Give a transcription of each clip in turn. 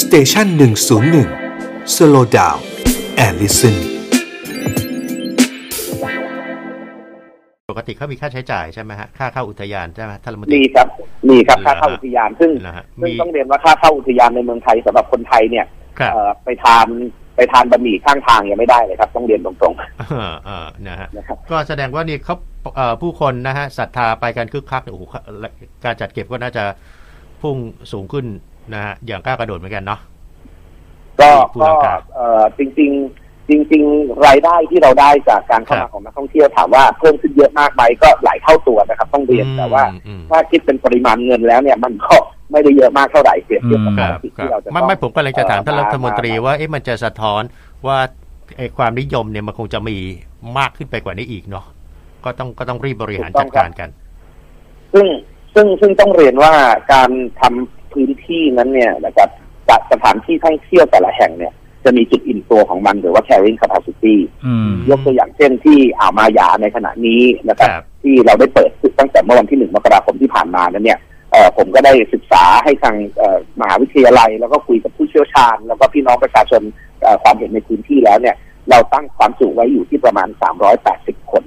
station หนึ่งศูนย์หนึ่ง slow down and listen ปกติเขามีค่าใช้จ่ายใช่ไหมฮะค่าเข้าอุทยานใช่ไหมท่านรัฐมนตรีมีครับมีครับเหรอค่าเข้าอุทยานซึ่งนะฮะซึ่งมีต้องเรียนว่าค่าเข้าอุทยานในเมืองไทยสำหรับคนไทยเนี่ยครับเอ่อไปทานไปทานบะหมี่ข้างทางยังไม่ได้เลยครับ ต้องเรียนตรงเออเออนะฮะๆนะครับก็แสดงว่านี่เขาเอ่อผู้คนนะฮะศรัทธาไปกันคึกคักโอ้โหการจัดเก็บก็น่าจะพุ่งสูงขึ้น นะฮะอย่างก้าวกระโดดเหมือนกันเนาะก็ผู้ก็ร่างกายเอ่อจริง ๆ จริง ๆ รายได้ที่เราได้จากการเข้าครัมาบของนักท่องเที่ยวถามว่าเพิ่มขึ้นเยอะมากไหมก็หลายเท่าตัวนะครับ ต้องเรียนแต่ว่าอืมอืมถ้าคิดเป็นปริมาณเงินแล้วเนี่ยมันก็ไม่ได้เยอะมากเท่าไหร่เปรียบเทียบกับคภารับรกิจครัที่บเราจะไม่ต้องไม่ผมก็เลยจะถามท่านเอ่อรัฐมนตรีมาว่าเอ๊ะมันจะสะท้อนว่าไอ้ความนิยมเนี่ยมันคงจะมีมากขึ้นไปกว่านี้อีกเนาะก็ต้องก็ต้องรีบบริหารจัดการกัน ซึ่งซึ่งซึ่งต้องเรียนว่าการทำพื้น ที่นั้นเนี่ยนะครับจัดสถานที่ท่องเที่ยวแต่ละแห่งเนี่ย จะมีจุดอิ่มตัวของมันหรือว่า carrying capacity อืมยกตัวอย่างเช่นที่อ่าวมายาในขณะนี้นะครับครับ ที่เราได้เปิดตั้งแต่เมื่อวันที่หนึ่งมกราคมที่ผ่านมานั้นเนี่ยเอ่อผมก็ได้ศึกษาให้ทางเอ่อมหาวิทยาลัย แล้วก็คุยกับผู้เชี่ยวชาญ แล้วก็พี่น้องประชาชนเอ่อความเห็นในพื้นที่แล้วเนี่ย เราตั้งความจุไว้อยู่ที่ประมาณ 380 คน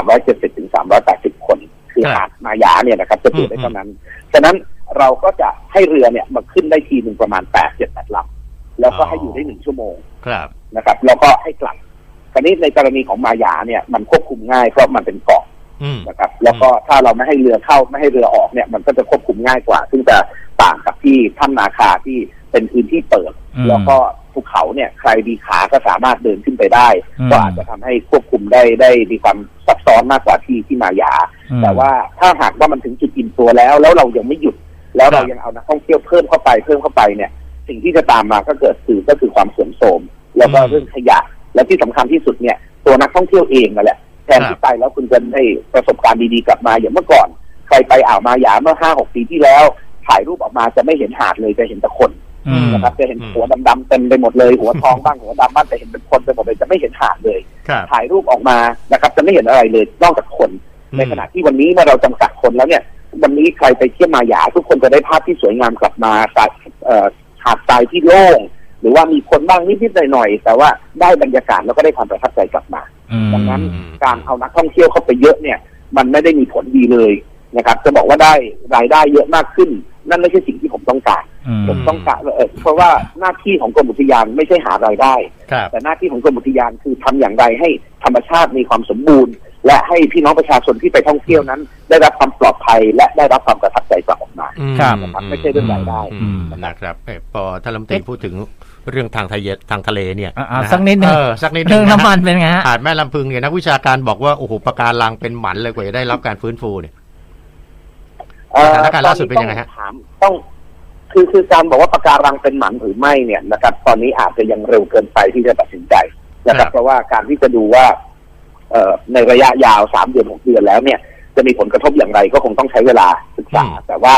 370ถึง380 คน คือครับหาดมายาเนี่ยนะครับจะจุได้เท่านั้นฉะนั้น เราก็จะให้เรือเนี่ยมาขึ้นได้ทีหนึ่งประมาณ8 7 8ลำแล้วก็ให้อยู่ได้หนึ่งชั่วโมงครับนะครับ แล้วก็ให้กลับคราวนี้ในกรณีของมายาเนี่ยมันควบคุมง่ายเพราะมันเป็นเกาะอืมนะครับ แล้วก็ถ้าเราไม่ให้เรือเข้าไม่ให้เรือออกเนี่ย มันก็จะควบคุมง่ายกว่า ซึ่งจะต่างกับที่ถ้ำนาคาที่เป็นพื้นที่เปิดอืมแล้วก็ภูเขาเนี่ยใครมีขาก็สามารถเดินขึ้นไปได้อืมก็อาจจะทำให้ควบคุมได้ได้มีความซับซ้อนมากกว่าที่ที่มายาอืมแต่ว่าถ้าหากว่ามันถึงจุดอิ่มตัวแล้ว แล้วเรายังไม่หยุด แล้วเราครับยังเอานักท่องเที่ยวเพิ่มเข้าไปเพิ่มเข้าไปเนี่ย สิ่งที่จะตามมาก็เกิดคือก็คือความเสื่อมโทรมแล้วก็อืมเรื่องขยะ และที่สำคัญที่สุดเนี่ย ตัวนักท่องเที่ยวเองนั่นแหละแทนครับที่ไปแล้วคุณจะได้ประสบการณ์ดีๆกลับมาอย่างเมื่อก่อนใครไปอ่าวมายาเมื่อห้าหกปีที่แล้ว ถ่ายรูปออกมาจะไม่เห็นหาดเลยจะเห็นแต่คนอืมนะครับจะเห็นอืมหัวดำๆเต็มไปหมดเลยหัวทองบ้างหัวดำบ้างแต่เห็นเป็นคนไปหมดเลยจะไม่เห็นหาดเลยครับถ่ายรูปออกมานะครับ จะไม่เห็นอะไรเลยนอกจากคน ในขณะที่วันนี้เมื่อเราจำกัดคนแล้วเนี่ย วันนี้ใครไปเที่ยวมายาทุกคนจะได้ภาพที่สวยงามกลับมาสาดเอ่อหาดทรายที่โล่งหรือว่ามีคนบ้างนิดๆหน่อยๆแต่ว่าได้บรรยากาศแล้วก็ได้ความประทับใจกลับมาอืมดังนั้นอืมการเอานักท่องเที่ยวเข้าไปเยอะเนี่ย มันไม่ได้มีผลดีเลยนะครับ จะบอกว่าได้รายได้เยอะมากขึ้น นั่นไม่ใช่สิ่งที่ผมต้องการอืมผมต้องการเออเพราะว่าหน้าที่ของกรมอุทยานไม่ใช่หารายได้ครับแต่หน้าที่ของกรมอุทยานคือทำอย่างไรให้ธรรมชาติมีความสมบูรณ์ และให้พี่น้องประชาชนที่ไปท่องเที่ยวนั้น ได้รับความปลอดภัยและได้รับความประทับใจกลับออกมาอืมครับนะครับไม่ใช่เรื่องรายได้อืมนะครับเอ่อพอท่านรัฐมนตรีพูดถึงเรื่องทางทะเลทางทะเลเนี่ยอะอะะฮะสักนิดหนึ่งเออสักนิดหเรื่องงะฮะน้ำมันเป็นไงฮะหาดแม่ลำพึงเนี่ยนักวิชาการบอกว่าโอ้โหปะการังเป็นหมันเลยกว่าจะได้รับการฟื้นฟูเนี่ยเอ่อสถานการณ์ล่าสุดเป็นยังไงฮะต้องถามต้องคือคือการบอกว่าปะการังเป็นหมันหรือไม่เนี่ยนะครับ ตอนนี้อาจจะยังเร็วเกินไปที่จะตัดสินใจนะคครัรับบเพราะว่าการที่จะดูว่าเอ่อ ในระยะยาวสามเดือนหกเดือนแล้วเนี่ย จะมีผลกระทบอย่างไรก็คงต้องใช้เวลาศึกษา แต่ว่า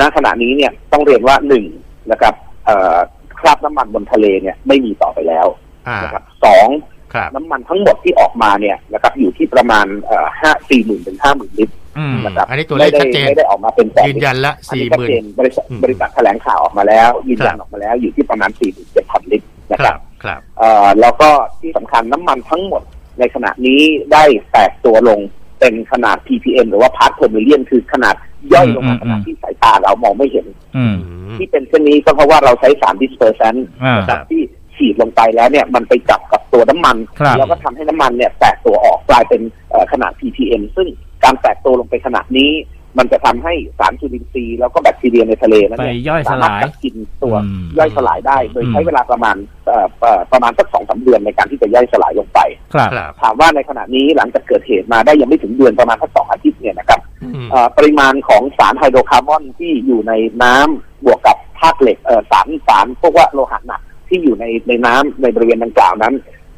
ณขณะนี้เนี่ยต้องเรียนว่าหนึ่งนะครับเอ่อคราบน้ำมันบนทะเลเนี่ยไม่มีต่อไปแล้วอ่านะครับสองครับน้ำมันทั้งหมดที่ออกมาเนี่ยนะครับอยู่ที่ประมาณเอ่อห้าสี่หมื่นถึงห้าหมื่นลิตรอืมนะครับอันนี้ตัวเลขไม่ได้ชัดเจนไม่ได้ออกมาเป็นแสนยืนยันละอันสี่นี้หชัดมื่นเจนบริษัทอืมบริษัทแถลงข่าวออกมาแล้วยืนยันครับออกมาแล้วอยู่ที่ประมาณ4 7 0 0 0ลิตรนะคครัรับบครับเอ่อแล้วก็ที่สำคัญน้ำมันทั้งหมด ในขณะนี้ได้แตกตัวลงเป็นขนาด ppm หรือว่า part per million คือขนาดย่อยลงมาอืมขนาดที่สายตาเรามองไม่เห็นอืมที่เป็นเช่นนี้ก็เพราะว่าเราใช้สาร dispersant อ่านะครับที่ฉีดลงไปแล้วเนี่ยมันไปจับกับตัวน้ำมันครับแล้วก็ทำให้น้ำมันเนี่ยแตกตัวออกกลายเป็นเอ่อขนาด ppm ซึ่งการแตกตัวลงไปขนาดนี้ มันจะทำให้สารจุลินทรีย์แล้วก็แบคทีเรียในทะเลนั้นไปเนี่สามารถย่อยสลายกัดกินตัวอืมย่อยสลายได้ โดยใช้อืมเวลาประมาณเอ่อเอ่อประมาณสักสองสามเดือนในการที่จะย่อยสลายลงไปครับครับถามว่าในขณะนี้หลังจากเกิดเหตุมาได้ยังไม่ถึงเดือนประมาณสักสองอาทิตย์เนี่ยนะครับอืมเอ่อปริมาณของสารไฮโดรคาร์บอนที่อยู่ในน้ำบวกกับธาตุเหล็กเอ่อสารสารพวกว่าโลหะหนักที่อยู่ในในน้ำในบริเวณดังกล่าวนั้น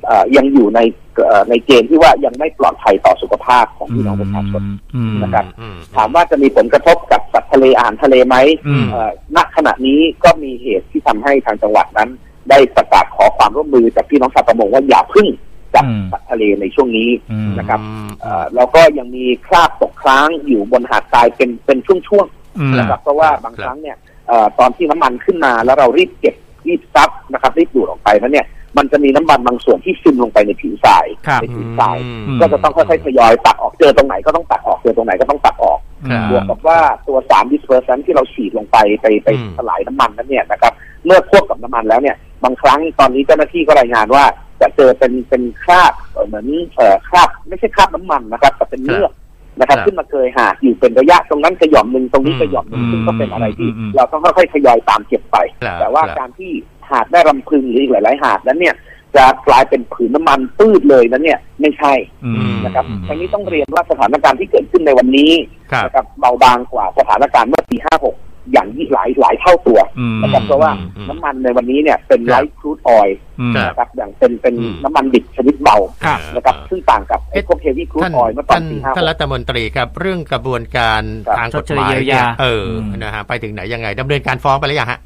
เอ่อยังอยู่ในเอ่อ ในเกณฑ์ที่ว่ายังไม่ปลอดภัยต่อสุขภาพของพี่น้องประชาชนอืมนะครับอืมถามว่าจะมีผลกระทบกับสัตว์ทะเลอาหารทะเลไหมอืมเอ่อณขณะนี้ก็มีเหตุที่ทำให้ทางจังหวัดนั้น ได้ประกาศขอความร่วมมือจากพี่น้องชาวประมงว่าอย่าพึ่งจับอืมสัตว์ทะเลในช่วงนี้อืมนะครับอืมเอ่อแล้วก็ยังมีคราบตกค้างอยู่บนหาดทรายเป็นเป็นช่วงอืมๆนะครับเพราะว่าบางครั้งเนี่ยเอ่อตอนที่น้ำมันขึ้นมาแล้วเรารีบเก็บรีบซับนะครับรีบดูดออกไปนั้นเนี่ย มันจะมีน้ำมันบางส่วนที่ซึมลงไปในผิวทรายครับในผิวทรายอืมก็จะต้องค่อยๆทยอยตักออกเจอตรงไหนก็ต้องตักออกเจอตรงไหนก็ต้องตักออกครับบวกกับว่าตัวสาร dispersant ที่เราฉีดลงไปไปไปอืมสลายน้ำมันนั้นเนี่ยนะครับเมื่อควบกับน้ำมันแล้วเนี่ย บางครั้งตอนนี้เจ้าหน้าที่ก็รายงานว่า จะเจอเป็นเป็นคราบเอ่อเหมือนเอ่อคราบไม่ใช่คราบน้ำมันนะครับแต่เป็นเลือดนะครับครับขึ้นมาเคยหากอยู่เป็นระยะตรงนั้นกระหย่อมหนึ่งตรงนี้อืมกระหย่อมหนึ่งอืมซึ่งก็เป็นอะไรที่อืมอืมเราต้องค่อยๆทยอยตามเก็บไปครับแต่ว่าครับการที่ หากได้รำพึงหรืออีกหลาย ๆ หาดนั้นเนี่ยจะกลายเป็นผืนน้ำมันปื้ดเลยนั้นเนี่ยไม่ใช่อืมนะครับอืมทั้งนี้ต้องเรียนว่าสถานการณ์ที่เกิดขึ้นในวันนี้ครับนะครับเบาบางกว่าสถานการณ์เมื่อปี56อย่างยิ่งหลายหลายเท่าตัวอืมนะครับเพราะว่าอืมน้ำมันในวันนี้เนี่ยเป็นครับ light crude oil อืมครับนะครับอย่างเป็นเป็นอืมน้ำมันดิบชนิดเบาครับนะครับซึ่งต่างกับไอ้พวก heavy crude oil เมื่อตอนปี 56ท่านรัฐมนตรีครับเรื่องกระบวนการครับทางกฎหมายชดเชยเยียวยาเอออมนะฮะไปถึงไหนยังไงดำเนินการฟ้องไปแล้วยังฮะ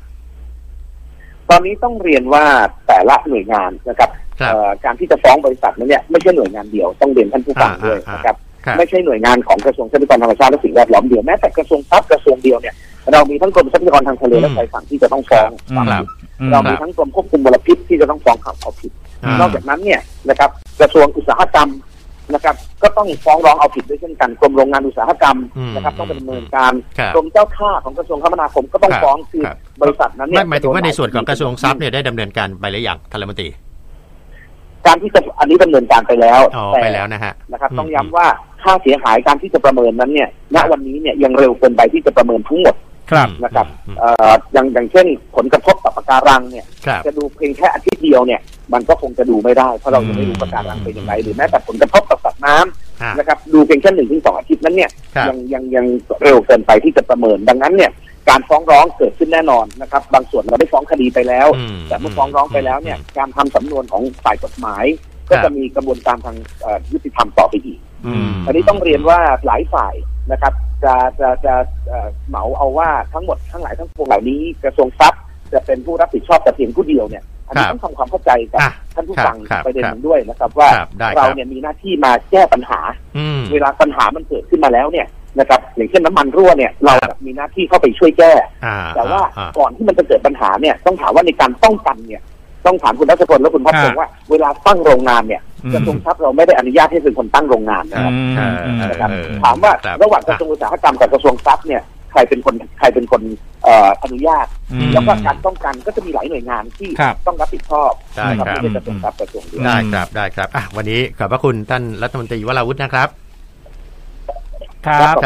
ตอนนี้ต้องเรียนว่าแต่ละหน่วยงานนะครับครับเอ่อการที่จะฟ้องบริษัทนั้นเนี่ยไม่ใช่หน่วยงานเดียวต้องเรียนท่านผู้ฟังอ่าด้วยอ่านะครับครับไม่ใช่หน่วยงานของกระทรวงทรัพยากรธรรมชาติและสิ่งแวดล้อมเดียวแม้แต่กระทรวงทรัพย์กระทรวงเดียวเนี่ยเรามีทั้งกรมทรัพยากรทางทะเลและชายฝั่งที่จะต้องฟ้องอืมความครัผิบดอืมเรามีทั้งกรมควบคุมมลพิษที่จะต้องฟ้องเอาผิดอ่านอกจากนั้นเนี่ยนะครับกระทรวงอุตสาหกรรม นะครับ ก็ต้องฟ้องร้องเอาผิดด้วยเช่นกันกรมโรงงานอุตสาหกรรมอืมนะครับ ต้องดำเนินการครับกรมเจ้าท่าของกระทรวงคมนาคมก็ต้องครับฟ้องคือครับบริษัทนั้นเนี่ไม่ยหมายถึงว่าในส่วนของกระทรวงทรัพย์เนี่ยได้ดำเนินการไปหรือยังท่านรัฐมนตรีการที่จะอันนี้ดำเนินการไปแล้วอ๋อแต่ไปแล้วนะฮะนะครับอืมต้องย้ำว่าค่าเสียหายการที่จะประเมินนั้นเนี่ย ณวันนี้เนี่ยยังเร็วเกินไปที่จะประเมินทั้งหมดครับนะครับอืมเอ่ออย่างอย่างเช่นผลกระทบต่อปะการังเนี่ยครับจะดูเพียงแค่อาทิตย์เดียวเนี่ย มันก็คงจะดูไม่ได้ เพราะเรายังไม่รู้ปะการังเป็นยังไงหรือแม้แต่ผลกระทบต่อสัตว์น้ำอ่านะครับ ดูเพียงแค่หนึ่งถึงสองอาทิตย์นั้นเนี่ยครับยังยังยังเร็วเกินไปที่จะประเมินดังนั้นเนี่ยการฟ้องร้องเกิดขึ้นแน่นอนนะครับ บางส่วนเราได้ฟ้องคดีไปแล้วอืมแต่เมื่อฟ้องร้องไปแล้วเนี่ย การทำสำนวนของฝ่ายกฎหมาย ก็ครับจะมีกระบวนการทางเอ่อยุติธรรมต่อไปอีกอืมอันนี้ต้องเรียนว่าหลายฝ่ายนะครับ จะจะจะเอ่อเหมาเอาว่าทั้งหมดทั้งหลายทั้งปวงเหล่านี้กระทรวงทรัพย์จะเป็นผู้รับผิดชอบแต่เพียงผู้เดียวเนี่ย อันนี้ครับต้องทำความเข้าใจกับอะท่านผู้ครับฟังครับประเด็นครับนี้ด้วยนะครับ ว่าครับได้ครับเราเนี่ยมีหน้าที่มาแก้ปัญหาอืมเวลาปัญหามันเกิดขึ้นมาแล้วเนี่ยนะครับอย่างเช่นน้ำมันรั่วเนี่ยเราครับมีหน้าที่เข้าไปช่วยแก้อ่าแต่ว่าอ่าก่อนที่มันจะเกิดปัญหาเนี่ยต้องถามว่าในการป้องกันเนี่ย ต้องถามคุณรัชพลและคุณพัฒน์พงศ์ว่าเวลาตั้งโรงงานเนี่ยอืมกระทรวงทรัพย์เราไม่ได้อนุญาตให้เป็นคนตั้งโรงงานนะครับอืมเออเออนะครับเออถามว่าคบระหว่างกระทรวงอุตสาหกรรมกับกระทรวงทรัพย์เนี่ย ใครเป็นคนใครเป็นคนเอ่ออนุญาต อืม แล้วก็การป้องกันก็จะมีหลายหน่วยงานที่ครับต้องรับผิดชอบได้นะครับครับไม่ใช่กระทรวงทรัพย์กระทรวงเดียว ได้ครับได้ครับอะวันนี้ขอบพระคุณท่านรัฐมนตรีวราวุฒินะครับ ครับ